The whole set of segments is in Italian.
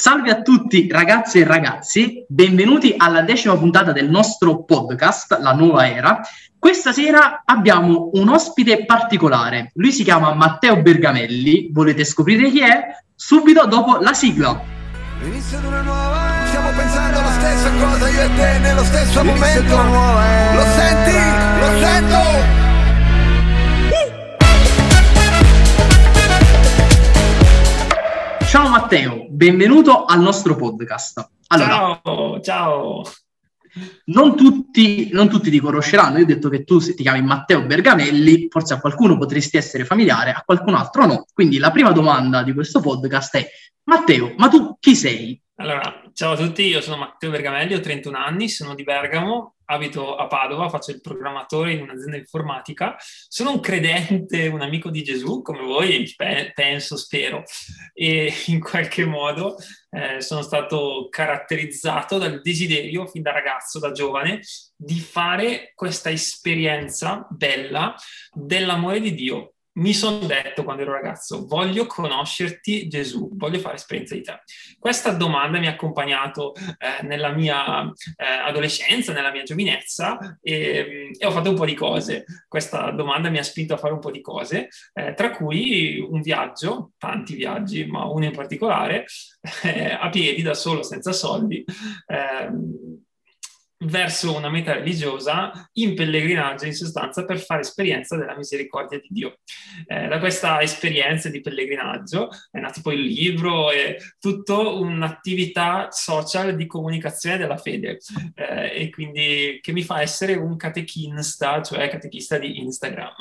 Salve a tutti ragazze e ragazzi, benvenuti alla decima puntata del nostro podcast, La Nuova Era. Questa sera abbiamo un ospite particolare, lui si chiama Matteo Bergamelli, volete scoprire chi è? Subito dopo la sigla. Inizio di una nuova era. Stiamo pensando alla stessa cosa io e te nello stesso Inizio momento. Lo senti? Lo sento? Ciao Matteo, benvenuto al nostro podcast. Allora, ciao, ciao. Non tutti, non tutti, ti conosceranno, io ho detto che tu ti chiami Matteo Bergamelli, forse a qualcuno potresti essere familiare, a qualcun altro no. Quindi la prima domanda di questo podcast è, Matteo, ma tu chi sei? Allora, ciao a tutti, io sono Matteo Bergamelli, ho 31 anni, sono di Bergamo, abito a Padova, faccio il programmatore in un'azienda informatica, sono un credente, un amico di Gesù, come voi, penso, spero, e in qualche modo eh, sono stato caratterizzato dal desiderio, fin da ragazzo, da giovane, di fare questa esperienza bella dell'amore di Dio mi sono detto quando ero ragazzo, voglio conoscerti Gesù, voglio fare esperienza di te. Questa domanda mi ha accompagnato eh, nella mia eh, adolescenza, nella mia giovinezza e, e, ho fatto un po' di cose. Questa domanda mi ha spinto a fare un po' di cose, eh, tra cui un viaggio, tanti viaggi, ma uno in particolare, eh, a piedi da solo, senza soldi ehm, verso una meta religiosa in pellegrinaggio in sostanza per fare esperienza della misericordia di Dio. Eh, da questa esperienza di pellegrinaggio è nato poi il libro e tutta un'attività social di comunicazione della fede eh, e quindi che mi fa essere un catechinista, cioè catechista di Instagram.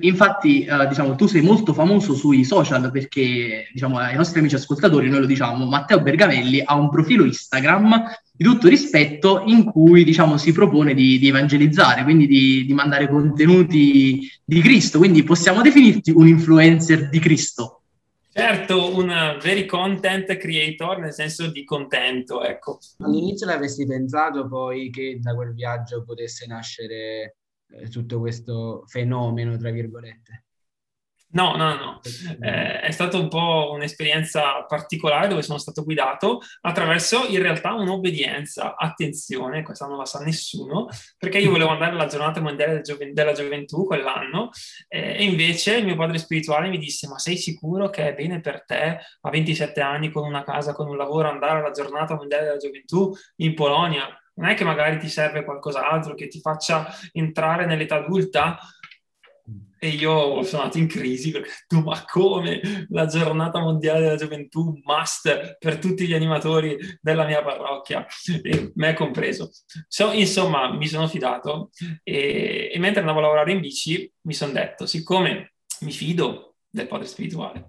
Infatti, eh, diciamo, tu sei molto famoso sui social perché, diciamo, ai nostri amici ascoltatori noi lo diciamo, Matteo Bergamelli ha un profilo Instagram di tutto rispetto in cui diciamo, si propone di, di evangelizzare, quindi di, di, mandare contenuti di Cristo, quindi possiamo definirti un influencer di Cristo. Certo, un very content creator nel senso di contento, ecco. All'inizio l'avresti pensato poi che da quel viaggio potesse nascere eh, tutto questo fenomeno, tra virgolette? No, no, no, eh, è stata un po' un'esperienza particolare dove sono stato guidato attraverso in realtà un'obbedienza. Attenzione, questa non la sa nessuno, perché io volevo andare alla giornata mondiale della gioventù quell'anno eh, e invece il mio padre spirituale mi disse ma sei sicuro che è bene per te a 27 anni con una casa, con un lavoro, andare alla giornata mondiale della gioventù in Polonia? Non è che magari ti serve qualcos'altro che ti faccia entrare nell'età adulta? E io sono andato in crisi perché ho detto, ma come la giornata mondiale della gioventù must per tutti gli animatori della mia parrocchia, e me compreso. So, insomma, mi sono fidato e, e mentre andavo a lavorare in bici mi sono detto, siccome mi fido del padre spirituale.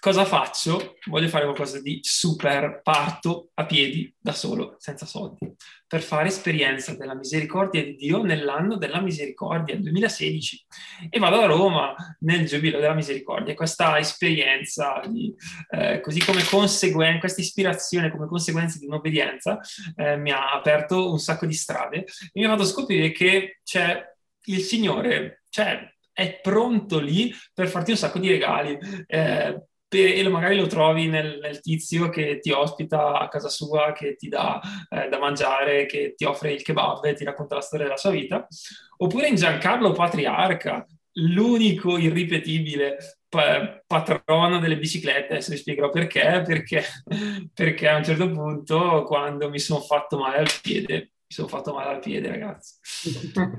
Cosa faccio? Voglio fare qualcosa di super, parto a piedi da solo, senza soldi, per fare esperienza della misericordia di Dio nell'anno della misericordia, il 2016. E vado a Roma nel giubilo della misericordia. Questa esperienza, di, eh, così come conseguenza, questa ispirazione come conseguenza di un'obbedienza, eh, mi ha aperto un sacco di strade e mi ha fatto scoprire che c'è il Signore, c'è è pronto lì per farti un sacco di regali. Eh, e magari lo trovi nel, nel, tizio che ti ospita a casa sua, che ti dà eh, da mangiare, che ti offre il kebab e ti racconta la storia della sua vita, oppure in Giancarlo Patriarca, l'unico irripetibile pa- patrono delle biciclette, adesso vi spiegherò perché, perché, perché a un certo punto quando mi sono fatto male al piede sono fatto male al piede, ragazzi.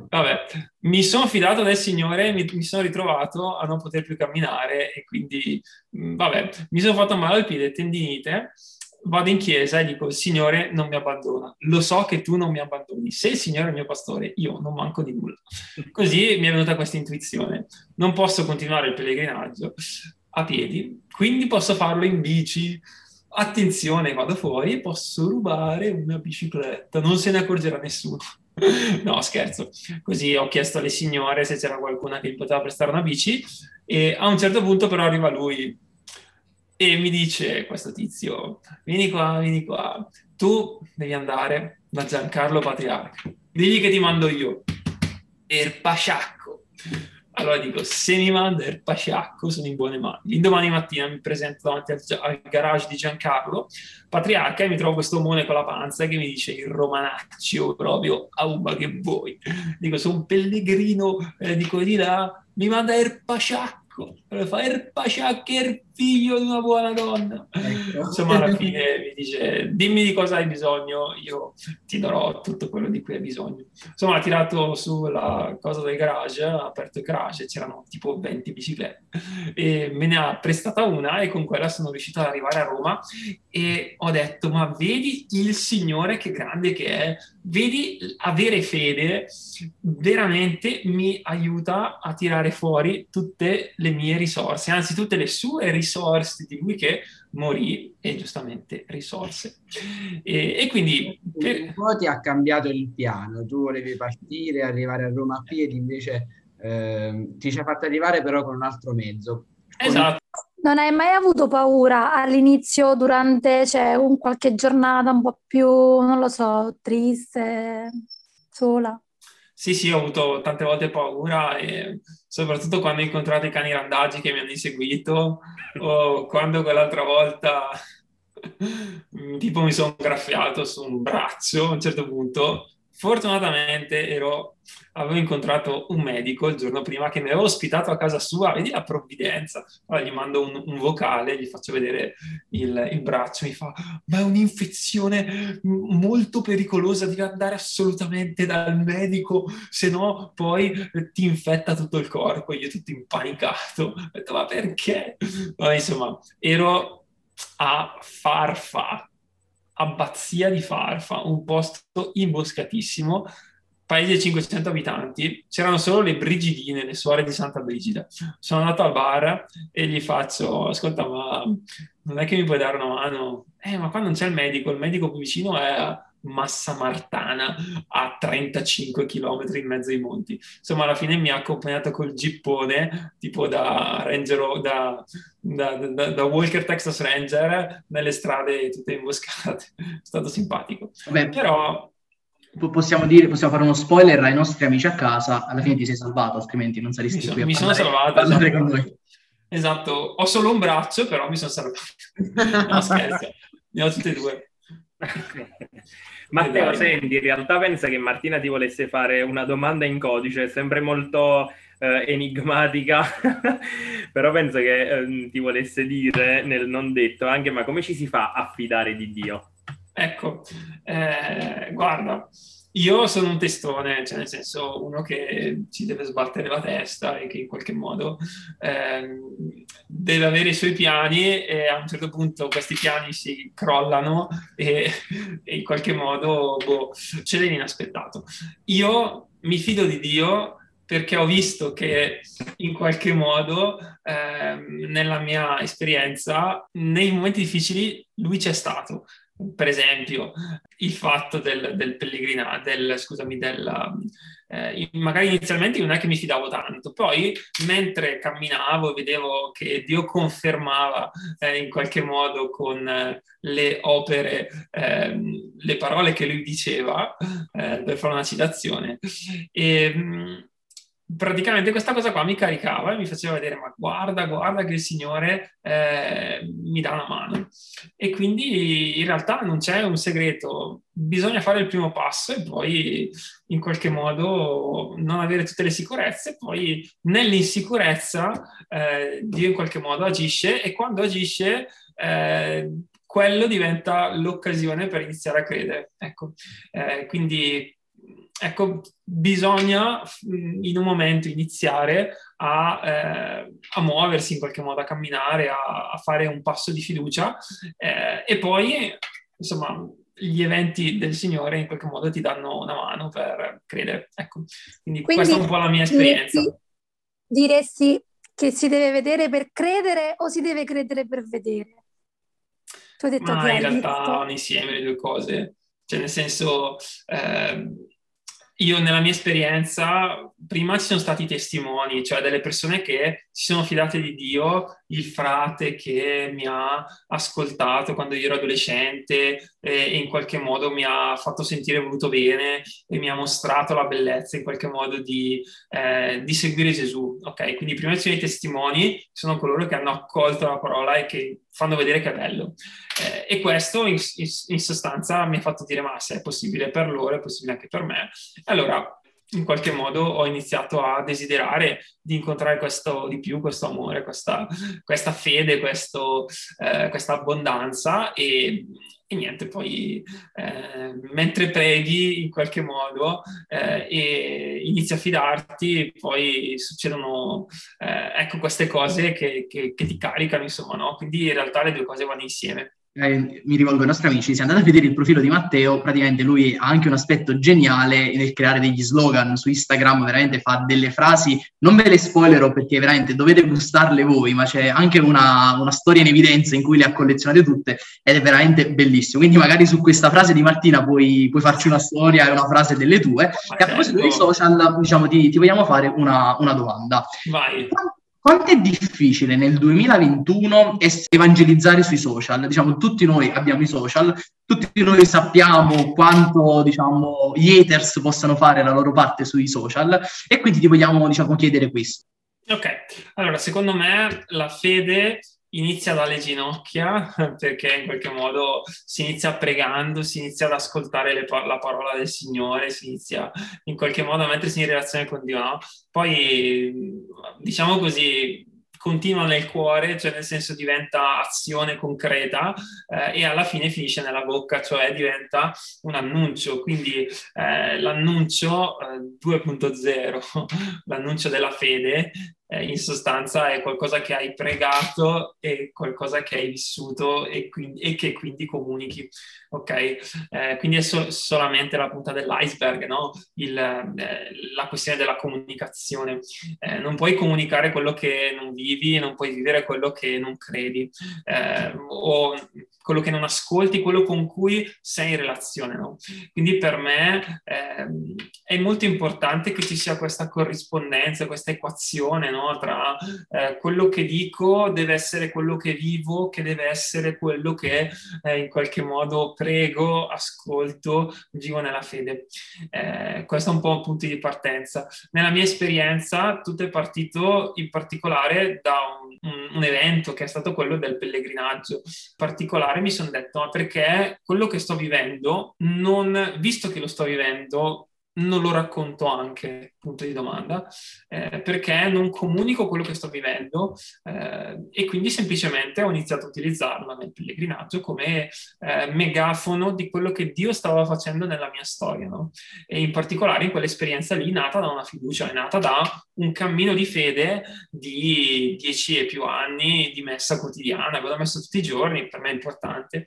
Vabbè, mi sono fidato del Signore, mi, mi, sono ritrovato a non poter più camminare e quindi, mm, vabbè, mi sono fatto male al piede, tendinite, vado in chiesa e dico, il Signore non mi abbandona. Lo so che tu non mi abbandoni. Se il Signore è il mio pastore, io non manco di nulla. Così mi è venuta questa intuizione. Non posso continuare il pellegrinaggio a piedi, quindi posso farlo in bici, attenzione, vado fuori posso rubare una bicicletta, non se ne accorgerà nessuno. no, scherzo. Così ho chiesto alle signore se c'era qualcuna che mi poteva prestare una bici e a un certo punto però arriva lui e mi dice questo tizio, vieni qua, vieni qua, tu devi andare da Giancarlo Patriarca, digli che ti mando io. Er pasciacco Allora dico, se mi manda il paciacco sono in buone mani. L'indomani mattina mi presento davanti al, al, garage di Giancarlo, patriarca, e mi trovo questo omone con la panza che mi dice il romanaccio proprio, auma che vuoi. Dico, sono un pellegrino, eh, dico di là, mi manda il paciacco ecco, fa il paciaccher figlio di una buona donna. Ecco. Insomma, alla fine mi dice, dimmi di cosa hai bisogno, io ti darò tutto quello di cui hai bisogno. Insomma, ha tirato sulla cosa del garage, ha aperto il garage, c'erano tipo 20 biciclette e me ne ha prestata una e con quella sono riuscito ad arrivare a Roma e ho detto, ma vedi il Signore che grande che è, vedi avere fede veramente mi aiuta a tirare fuori tutte le mie risorse, anzi tutte le sue risorse di lui che morì e giustamente risorse. E, e quindi... Per... Poi ti ha cambiato il piano, tu volevi partire, arrivare a Roma a piedi, invece eh, ti ci ha fatto arrivare però con un altro mezzo. Esatto. Non hai mai avuto paura all'inizio, durante cioè, un qualche giornata un po' più, non lo so, triste, sola? Sì, sì, ho avuto tante volte paura e soprattutto quando ho incontrato i cani randaggi che mi hanno inseguito o quando quell'altra volta tipo mi sono graffiato su un braccio a un certo punto Fortunatamente ero, avevo incontrato un medico il giorno prima che mi aveva ospitato a casa sua, vedi la provvidenza. Allora gli mando un, un vocale, gli faccio vedere il, il, braccio, mi fa, ma è un'infezione molto pericolosa, devi andare assolutamente dal medico, se no poi ti infetta tutto il corpo. Io tutto impanicato, ho detto, ma perché? Ma insomma, ero a farfa abbazia di Farfa, un posto imboscatissimo, paese di 500 abitanti, c'erano solo le brigidine, le suore di Santa Brigida. Sono andato al bar e gli faccio, ascolta, ma non è che mi puoi dare una mano? Eh, ma qua non c'è il medico, il medico più vicino è Massa Martana a 35 km in mezzo ai monti. Insomma, alla fine mi ha accompagnato col gippone, tipo da Ranger, da, da, da, da Walker Texas Ranger, nelle strade tutte imboscate. È stato simpatico. Vabbè, Però possiamo dire, possiamo fare uno spoiler ai nostri amici a casa, alla fine ti sei salvato, altrimenti non saresti mi so, qui Mi parlare, sono salvato. Esatto. esatto. ho solo un braccio, però mi sono salvato. no, scherzo, ne ho tutte e due. Matteo, senti, in realtà pensa che Martina ti volesse fare una domanda in codice, sempre molto eh, enigmatica, però penso che eh, ti volesse dire nel non detto anche, ma come ci si fa a fidare di Dio? Ecco, eh, guarda, io sono un testone, cioè nel senso uno che ci deve sbattere la testa e che in qualche modo eh, deve avere i suoi piani e a un certo punto questi piani si crollano e, e in qualche modo boh, c'è l'inaspettato. Io mi fido di Dio perché ho visto che in qualche modo eh, nella mia esperienza nei momenti difficili lui c'è stato per esempio, il fatto del, del pellegrinaggio, del, scusami, del, eh, magari inizialmente non è che mi fidavo tanto, poi mentre camminavo vedevo che Dio confermava eh, in qualche modo con eh, le opere, ehm, le parole che lui diceva, eh, per fare una citazione, e, mh, praticamente questa cosa qua mi caricava e mi faceva vedere, ma guarda, guarda che il Signore eh, mi dà una mano. E quindi in realtà non c'è un segreto, bisogna fare il primo passo e poi in qualche modo non avere tutte le sicurezze, poi nell'insicurezza eh, Dio in qualche modo agisce e quando agisce... Eh, quello diventa l'occasione per iniziare a credere. Ecco, eh, quindi ecco, bisogna in un momento iniziare a, eh, a, muoversi in qualche modo, a camminare, a, a fare un passo di fiducia eh, e poi, insomma, gli eventi del Signore in qualche modo ti danno una mano per credere. Ecco, quindi, quindi questa è un po' la mia esperienza. Diresti, diresti che si deve vedere per credere o si deve credere per vedere? Tu hai detto Ma che in realtà un insieme le due cose. Cioè, nel senso, eh, io nella mia esperienza, prima ci sono stati testimoni, cioè delle persone che si sono fidate di Dio, il frate che mi ha ascoltato quando io ero adolescente e in qualche modo mi ha fatto sentire voluto bene e mi ha mostrato la bellezza in qualche modo di, eh, di seguire Gesù. Ok, quindi i primi testimoni sono coloro che hanno accolto la parola e che fanno vedere che è bello. Eh, e questo in, in, in, sostanza mi ha fatto dire: ma se è possibile per loro, è possibile anche per me. Allora in qualche modo ho iniziato a desiderare di incontrare questo di più, questo amore, questa, questa fede, questo, eh, questa abbondanza e, e niente, poi eh, mentre preghi in qualche modo eh, e inizi a fidarti, poi succedono eh, ecco queste cose che, che, che ti caricano, insomma, no? Quindi in realtà le due cose vanno insieme eh, mi rivolgo ai nostri amici, se andate a vedere il profilo di Matteo, praticamente lui ha anche un aspetto geniale nel creare degli slogan su Instagram, veramente fa delle frasi, non ve le spoilerò perché veramente dovete gustarle voi, ma c'è anche una, una storia in evidenza in cui le ha collezionate tutte ed è veramente bellissimo. Quindi magari su questa frase di Martina puoi, puoi farci una storia e una frase delle tue. e a proposito dei social, diciamo, ti, ti vogliamo fare una, una domanda. Vai. Quanto è difficile nel 2021 evangelizzare sui social? Diciamo, tutti noi abbiamo i social, tutti noi sappiamo quanto diciamo, gli haters possano fare la loro parte sui social e quindi ti vogliamo diciamo, chiedere questo. Ok, allora secondo me la fede inizia dalle ginocchia perché in qualche modo si inizia pregando, si inizia ad ascoltare le, la parola del Signore, si inizia in qualche modo a mettersi in relazione con Dio. No? Poi, diciamo così, continua nel cuore, cioè nel senso diventa azione concreta eh, e alla fine finisce nella bocca, cioè diventa un annuncio. Quindi eh, l'annuncio eh, 2.0, l'annuncio della fede, eh, in sostanza è qualcosa che hai pregato e qualcosa che hai vissuto e, quindi, e che quindi comunichi. Ok? Eh, quindi è so- solamente la punta dell'iceberg, no? Il, eh, la questione della comunicazione. Eh, non puoi comunicare quello che non vivi, non puoi vivere quello che non credi, eh, o quello che non ascolti, quello con cui sei in relazione. No? Quindi per me ehm, è molto importante che ci sia questa corrispondenza, questa equazione no? tra eh, quello che dico deve essere quello che vivo, che deve essere quello che eh, in qualche modo prego, ascolto, vivo nella fede. Eh, questo è un po' un punto di partenza. Nella mia esperienza tutto è partito in particolare da un, un, un evento che è stato quello del pellegrinaggio. In particolare mi sono detto, ma perché quello che sto vivendo, non, visto che lo sto vivendo, non lo racconto anche, punto di domanda, eh, perché non comunico quello che sto vivendo eh, e quindi semplicemente ho iniziato a utilizzarlo nel pellegrinaggio come eh, megafono di quello che Dio stava facendo nella mia storia. No? E in particolare in quell'esperienza lì nata da una fiducia, è nata da un cammino di fede di dieci e più anni di messa quotidiana, ve l'ho messo tutti i giorni, per me è importante.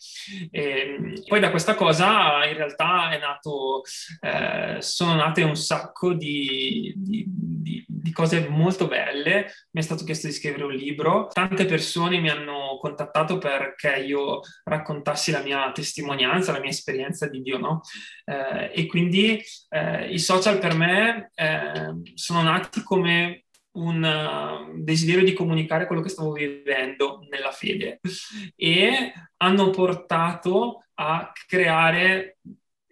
E, poi da questa cosa in realtà è nato eh, sono nate un sacco di, di, di, di, cose molto belle. Mi è stato chiesto di scrivere un libro. Tante persone mi hanno contattato perché io raccontassi la mia testimonianza, la mia esperienza di Dio, no? Eh, e quindi eh, i social per me eh, sono nati come un uh, desiderio di comunicare quello che stavo vivendo nella fede e hanno portato a creare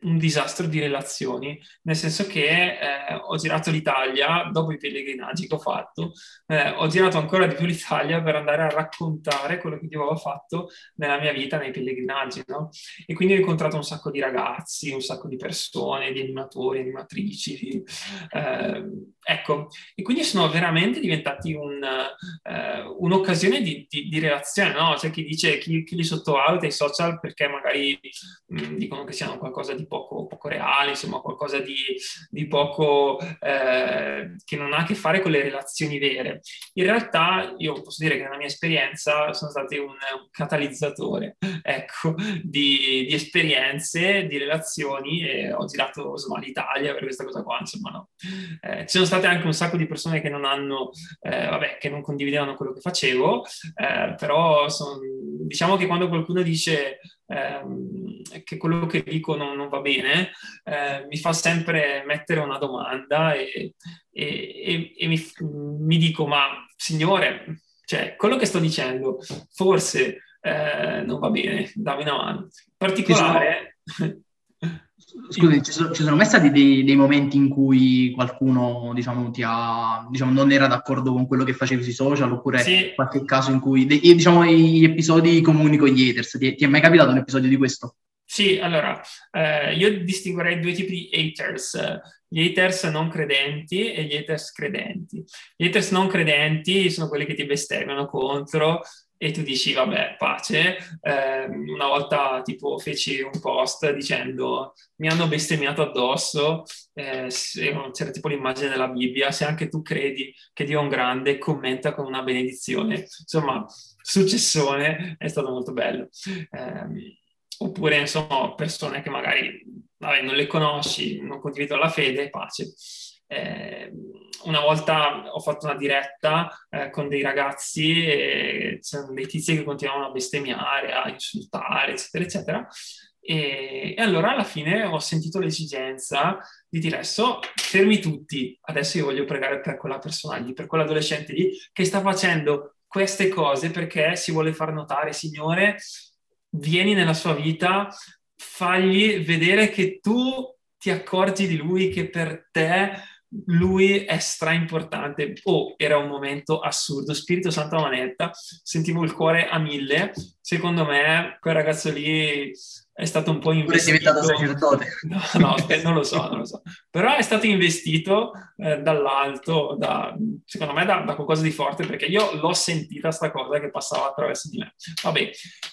un disastro di relazioni, nel senso che eh, ho girato l'Italia dopo i pellegrinaggi che ho fatto, eh, ho girato ancora di più l'Italia per andare a raccontare quello che Dio aveva fatto nella mia vita nei pellegrinaggi, no? E quindi ho incontrato un sacco di ragazzi, un sacco di persone, di animatori, animatrici, di, eh, ecco, e quindi sono veramente diventati un, eh, un'occasione di, di, di, relazione, no? C'è chi dice, chi, chi li sottovaluta i social perché magari mh, dicono che siano qualcosa di poco, poco reale, insomma qualcosa di, di poco eh, che non ha a che fare con le relazioni vere. In realtà io posso dire che nella mia esperienza sono stati un, un catalizzatore ecco, di, di, esperienze, di relazioni e ho girato insomma, l'Italia per questa cosa qua, insomma no. Eh, ci sono state anche un sacco di persone che non hanno, eh, vabbè, che non condividevano quello che facevo, eh, però son, diciamo che quando qualcuno dice ehm, che quello che dico non, non va bene, eh, mi fa sempre mettere una domanda e, e, e, e mi, mi, dico ma signore, cioè, quello che sto dicendo, forse eh, non va bene, dammi una mano. Particolare... Scusi, ci sono, ci sono mai stati dei, dei, momenti in cui qualcuno, diciamo, ti ha, diciamo, non era d'accordo con quello che facevi sui social, oppure sì. qualche caso in cui, dei, diciamo, gli episodi comuni con gli haters, ti, ti, è mai capitato un episodio di questo? Sì, allora, eh, io distinguerei due tipi di haters, gli haters non credenti e gli haters credenti. Gli haters non credenti sono quelli che ti bestemmiano contro, e tu dici vabbè pace. Eh, una volta tipo feci un post dicendo mi hanno bestemmiato addosso. Eh, c'era tipo l'immagine della Bibbia se anche tu credi che Dio è un grande commenta con una benedizione. Insomma successone è stato molto bello. Eh, oppure insomma persone che magari vabbè, non le conosci non condividono la fede pace eh, una volta ho fatto una diretta eh, con dei ragazzi e c'erano dei tizi che continuavano a bestemmiare, a insultare, eccetera, eccetera. E, e, allora alla fine ho sentito l'esigenza di dire adesso fermi tutti, adesso io voglio pregare per quella persona lì, per quell'adolescente lì che sta facendo queste cose perché si vuole far notare, Signore, vieni nella sua vita, fagli vedere che tu ti accorgi di lui, che per te lui è stra importante. Oh, era un momento assurdo. Spirito Santo Manetta, sentivo il cuore a mille. Secondo me, quel ragazzo lì è stato un po' investito. diventato sacerdote. No, no, non lo so, non lo so. Però è stato investito eh, dall'alto, da, secondo me da, da, qualcosa di forte, perché io l'ho sentita sta cosa che passava attraverso di me. Vabbè,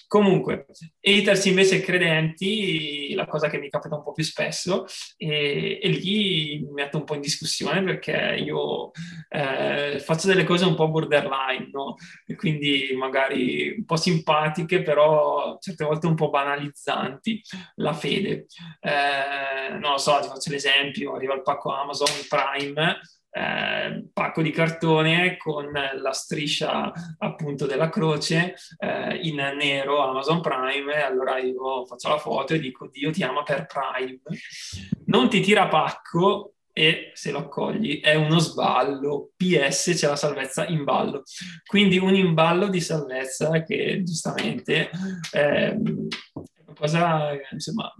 comunque, haters invece credenti, la cosa che mi capita un po' più spesso, e, e lì mi metto un po' in discussione perché io eh, faccio delle cose un po' borderline, no? E quindi magari un po' simpatiche, però certe volte un po' banalizzanti importanti, la fede. Eh, non lo so, ti faccio l'esempio, arriva il pacco Amazon Prime, eh, pacco di cartone con la striscia appunto della croce eh, in nero Amazon Prime allora io faccio la foto e dico Dio ti ama per Prime. Non ti tira pacco e se lo accogli è uno sballo. PS c'è la salvezza in ballo. Quindi un imballo di salvezza che giustamente eh, cosa insomma,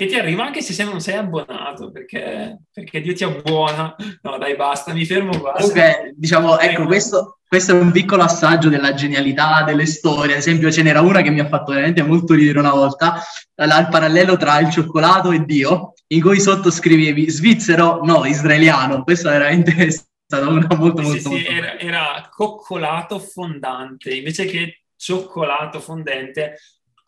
che ti arriva anche se non sei abbonato, perché, perché Dio ti abbuona. No, dai, basta, mi fermo qua. Comunque, diciamo, ecco, questo, questo, è un piccolo assaggio della genialità delle storie. Ad esempio, ce n'era una che mi ha fatto veramente molto ridere una volta, il parallelo tra il cioccolato e Dio, in cui sotto scrivevi svizzero, no, israeliano. Questo è veramente stata una molto, molto, sì, molto sì, era, era coccolato fondante, invece che cioccolato fondente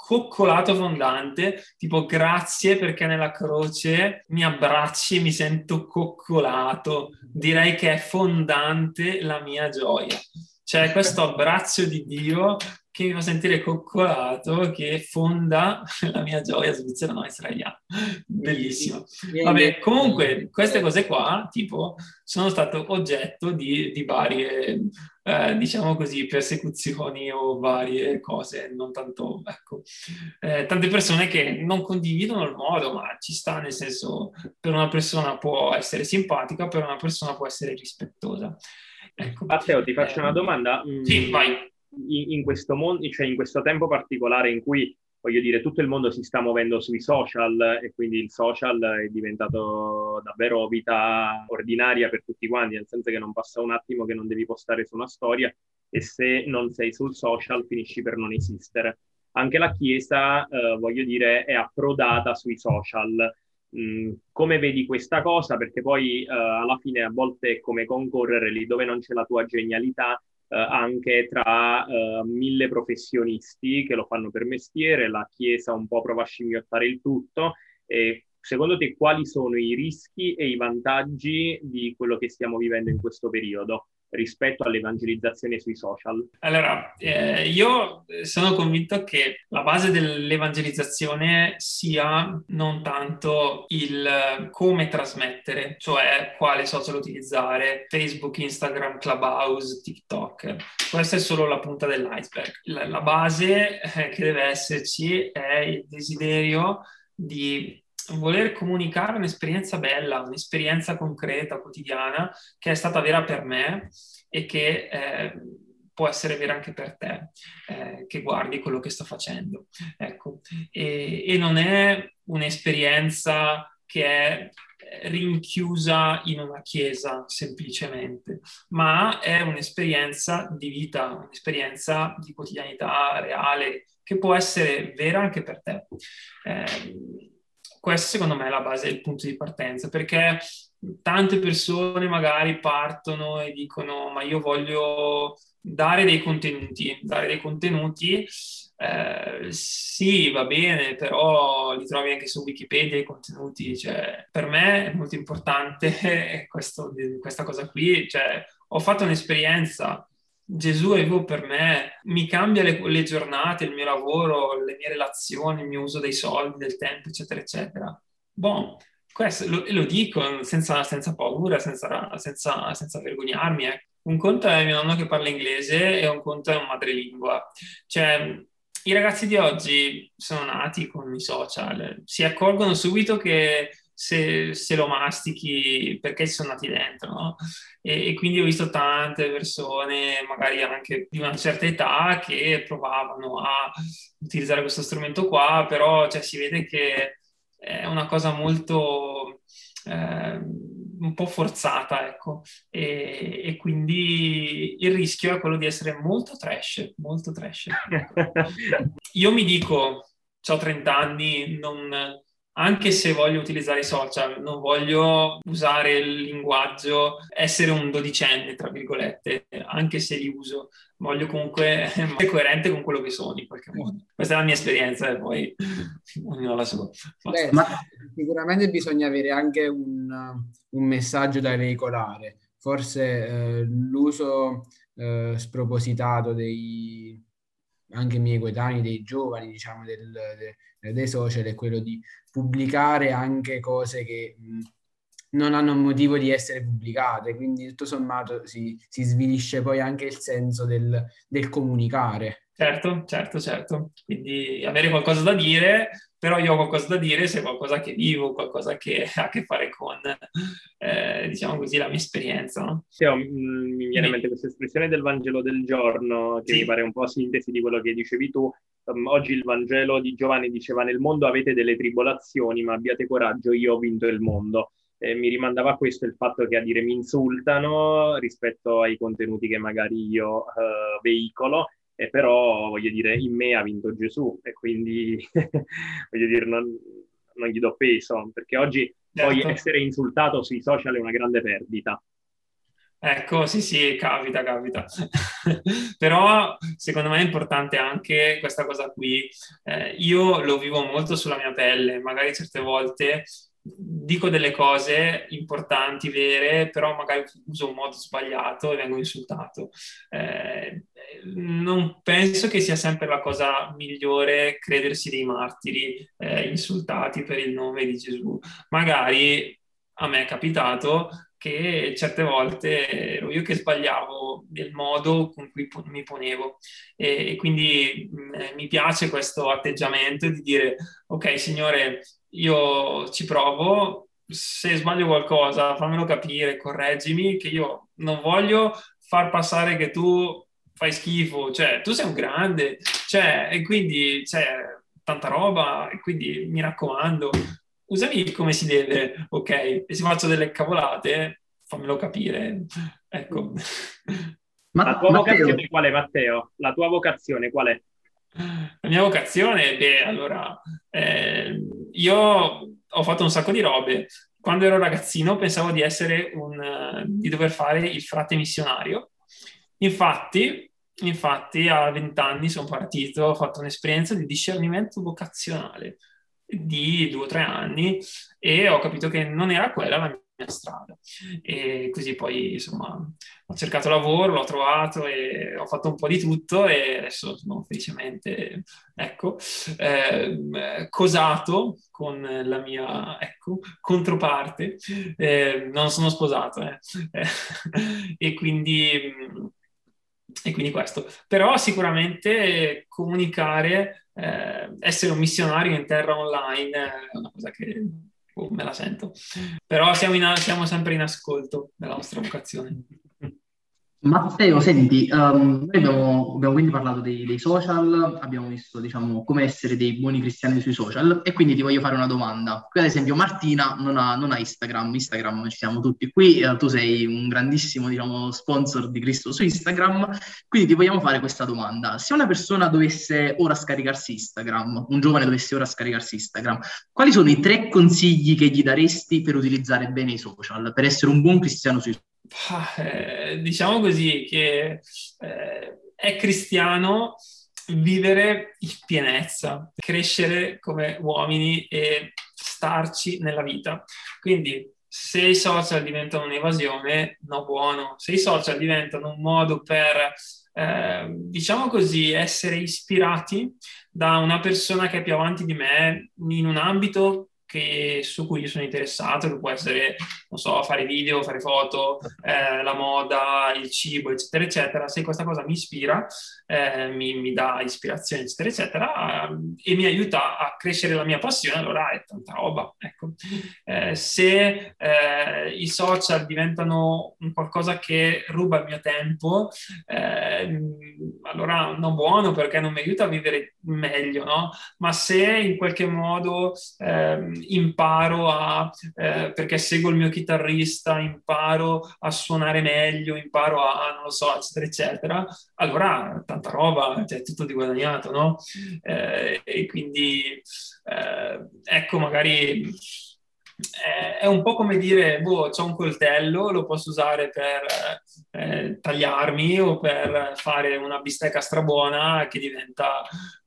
coccolato fondante, tipo grazie perché nella croce mi abbracci e mi sento coccolato. Direi che è fondante la mia gioia. Cioè questo abbraccio di Dio che mi fa sentire coccolato, che fonda la mia gioia svizzera no israeliana. Bellissimo. Vabbè, comunque queste cose qua, tipo, sono stato oggetto di, di varie, eh, diciamo così, persecuzioni o varie cose, non tanto, ecco, eh, tante persone che non condividono il modo, ma ci sta, nel senso, per una persona può essere simpatica, per una persona può essere rispettosa. Ecco. Matteo, ti faccio eh, una domanda. Sì, vai in, in, questo mondo, cioè in questo tempo particolare in cui voglio dire, tutto il mondo si sta muovendo sui social e quindi il social è diventato davvero vita ordinaria per tutti quanti, nel senso che non passa un attimo che non devi postare su una storia e se non sei sul social finisci per non esistere. Anche la Chiesa, eh, voglio dire, è approdata sui social. Mm, come vedi questa cosa? Perché poi eh, alla fine a volte è come concorrere lì dove non c'è la tua genialità, eh, anche tra eh, mille professionisti che lo fanno per mestiere, la Chiesa un po' prova a scimmiottare il tutto. E secondo te quali sono i rischi e i vantaggi di quello che stiamo vivendo in questo periodo? Rispetto all'evangelizzazione sui social? Allora, eh, io sono convinto che la base dell'evangelizzazione sia non tanto il come trasmettere, cioè quale social utilizzare, Facebook, Instagram, Clubhouse, TikTok. Questa è solo la punta dell'iceberg. La, la base eh, che deve esserci è il desiderio di voler comunicare un'esperienza bella, un'esperienza concreta, quotidiana, che è stata vera per me e che eh, può essere vera anche per te, eh, che guardi quello che sto facendo. Ecco. E, e non è un'esperienza che è rinchiusa in una chiesa semplicemente, ma è un'esperienza di vita, un'esperienza di quotidianità reale che può essere vera anche per te. Eh, questo secondo me è la base del punto di partenza, perché tante persone magari partono e dicono ma io voglio dare dei contenuti, dare dei contenuti eh, sì, va bene, però li trovi anche su Wikipedia i contenuti. Cioè, per me è molto importante questo, questa cosa qui. Cioè, ho fatto un'esperienza. Gesù è vivo per me, mi cambia le, le, giornate, il mio lavoro, le mie relazioni, il mio uso dei soldi, del tempo, eccetera, eccetera. Boh, questo lo, lo dico senza, senza paura, senza, senza, senza vergognarmi. Eh. Un conto è mio nonno che parla inglese e un conto è un madrelingua. Cioè, i ragazzi di oggi sono nati con i social, si accorgono subito che se, se lo mastichi perché ci sono nati dentro, no? e, e, quindi ho visto tante persone, magari anche di una certa età, che provavano a utilizzare questo strumento qua, però cioè, si vede che è una cosa molto... Eh, un po' forzata, ecco, e, e, quindi il rischio è quello di essere molto trash, molto trash. Io mi dico, ho 30 anni, non, anche se voglio utilizzare i social, non voglio usare il linguaggio, essere un dodicenne, tra virgolette, anche se li uso, voglio comunque essere coerente con quello che sono in qualche modo. Questa è la mia esperienza e poi ognuno la sua. Beh, ma sicuramente bisogna avere anche un, un messaggio da veicolare. Forse eh, l'uso eh, spropositato dei anche miei coetanei, dei giovani, diciamo, del, de, dei social è quello di pubblicare anche cose che mh, non hanno motivo di essere pubblicate, quindi tutto sommato si, si svilisce poi anche il senso del, del comunicare. Certo, certo, certo. Quindi avere qualcosa da dire, però io ho qualcosa da dire se è qualcosa che vivo, qualcosa che ha a che fare con, eh, diciamo così, la mia esperienza. No? Sì, oh, mi viene in mente questa espressione del Vangelo del giorno, che sì. mi pare un po' sintesi di quello che dicevi tu. Um, oggi il Vangelo di Giovanni diceva nel mondo avete delle tribolazioni, ma abbiate coraggio, io ho vinto il mondo eh, mi rimandava a questo il fatto che a dire mi insultano rispetto ai contenuti che magari io uh, veicolo, e però voglio dire in me ha vinto Gesù e quindi voglio dire non, non, gli do peso, perché oggi certo. poi essere insultato sui social è una grande perdita. Ecco, sì, sì, capita, capita. Però secondo me è importante anche questa cosa qui. Eh, io lo vivo molto sulla mia pelle, magari certe volte dico delle cose importanti, vere, però magari uso un modo sbagliato e vengo insultato. Eh, non penso che sia sempre la cosa migliore credersi dei martiri eh, insultati per il nome di Gesù. Magari a me è capitato che certe volte ero io che sbagliavo nel modo con cui mi ponevo. E, e quindi mh, eh, mi piace questo atteggiamento di dire ok signore io ci provo, se sbaglio qualcosa fammelo capire, correggimi, che io non voglio far passare che tu fai schifo, cioè tu sei un grande, cioè, e quindi c'è tanta roba, e quindi mi raccomando, usami come si deve, ok? E se faccio delle cavolate, fammelo capire, ecco. Ma la tua Matteo. vocazione qual è, Matteo? La tua vocazione qual è? La mia vocazione, beh, allora, eh, io ho fatto un sacco di robe. Quando ero ragazzino pensavo di essere un, di dover fare il frate missionario. Infatti, infatti a vent'anni sono partito, ho fatto un'esperienza di discernimento vocazionale di due o tre anni e ho capito che non era quella la mia strada. E così poi, insomma, ho cercato lavoro, l'ho trovato e ho fatto un po' di tutto e adesso sono felicemente, ecco, eh, cosato con la mia, ecco, controparte. Eh, non sono sposato, eh. e quindi... E quindi questo. Però sicuramente comunicare eh, essere un missionario in terra online è una cosa che oh, me la sento. Però siamo, in, siamo sempre in ascolto della nostra vocazione. Matteo, senti, um, noi abbiamo, abbiamo, quindi parlato dei, dei, social, abbiamo visto, diciamo, come essere dei buoni cristiani sui social e quindi ti voglio fare una domanda. Qui ad esempio Martina non ha, non ha Instagram, Instagram ci siamo tutti qui, eh, tu sei un grandissimo, diciamo, sponsor di Cristo su Instagram, quindi ti vogliamo fare questa domanda. Se una persona dovesse ora scaricarsi Instagram, un giovane dovesse ora scaricarsi Instagram, quali sono i tre consigli che gli daresti per utilizzare bene i social, per essere un buon cristiano sui social? Ah, eh, diciamo così che eh, è cristiano vivere in pienezza, crescere come uomini e starci nella vita. Quindi se i social diventano un'evasione, no buono. Se i social diventano un modo per, eh, diciamo così, essere ispirati da una persona che è più avanti di me in un ambito che, su cui io sono interessato, che può essere, non so, fare video, fare foto, eh, la moda, il cibo, eccetera, eccetera. Se questa cosa mi ispira, eh, mi, mi, dà ispirazione, eccetera, eccetera, eh, e mi aiuta a crescere la mia passione, allora è tanta roba. Ecco. Eh, se eh, i social diventano qualcosa che ruba il mio tempo, eh, allora non buono perché non mi aiuta a vivere meglio, no? Ma se in qualche modo ehm, imparo a, eh, perché seguo il mio chitarrista, imparo a suonare meglio, imparo a, non lo so, eccetera, eccetera, allora tanta roba, cioè tutto di guadagnato, no? Eh, e quindi, eh, ecco, magari è un po' come dire, boh, ho un coltello, lo posso usare per eh, tagliarmi o per fare una bistecca strabuona che diventa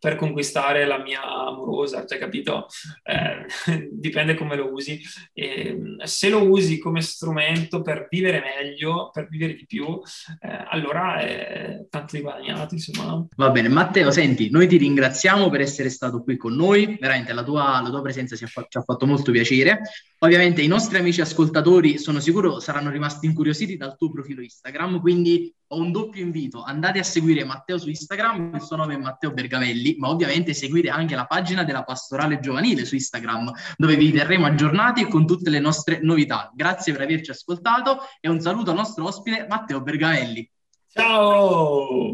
per conquistare la mia amorosa, cioè capito? Eh, dipende come lo usi. E, se lo usi come strumento per vivere meglio, per vivere di più, eh, allora è tanto di guadagnato, insomma. Va bene, Matteo, senti, noi ti ringraziamo per essere stato qui con noi, veramente la tua, la tua presenza ci ha, ci ha fatto molto piacere. Ovviamente i nostri amici ascoltatori sono sicuro saranno rimasti incuriositi dal tuo profilo Instagram, quindi ho un doppio invito, andate a seguire Matteo su Instagram, il suo nome è Matteo Bergamelli, ma ovviamente seguite anche la pagina della Pastorale Giovanile su Instagram, dove vi terremo aggiornati con tutte le nostre novità. Grazie per averci ascoltato e un saluto al nostro ospite Matteo Bergamelli. Ciao!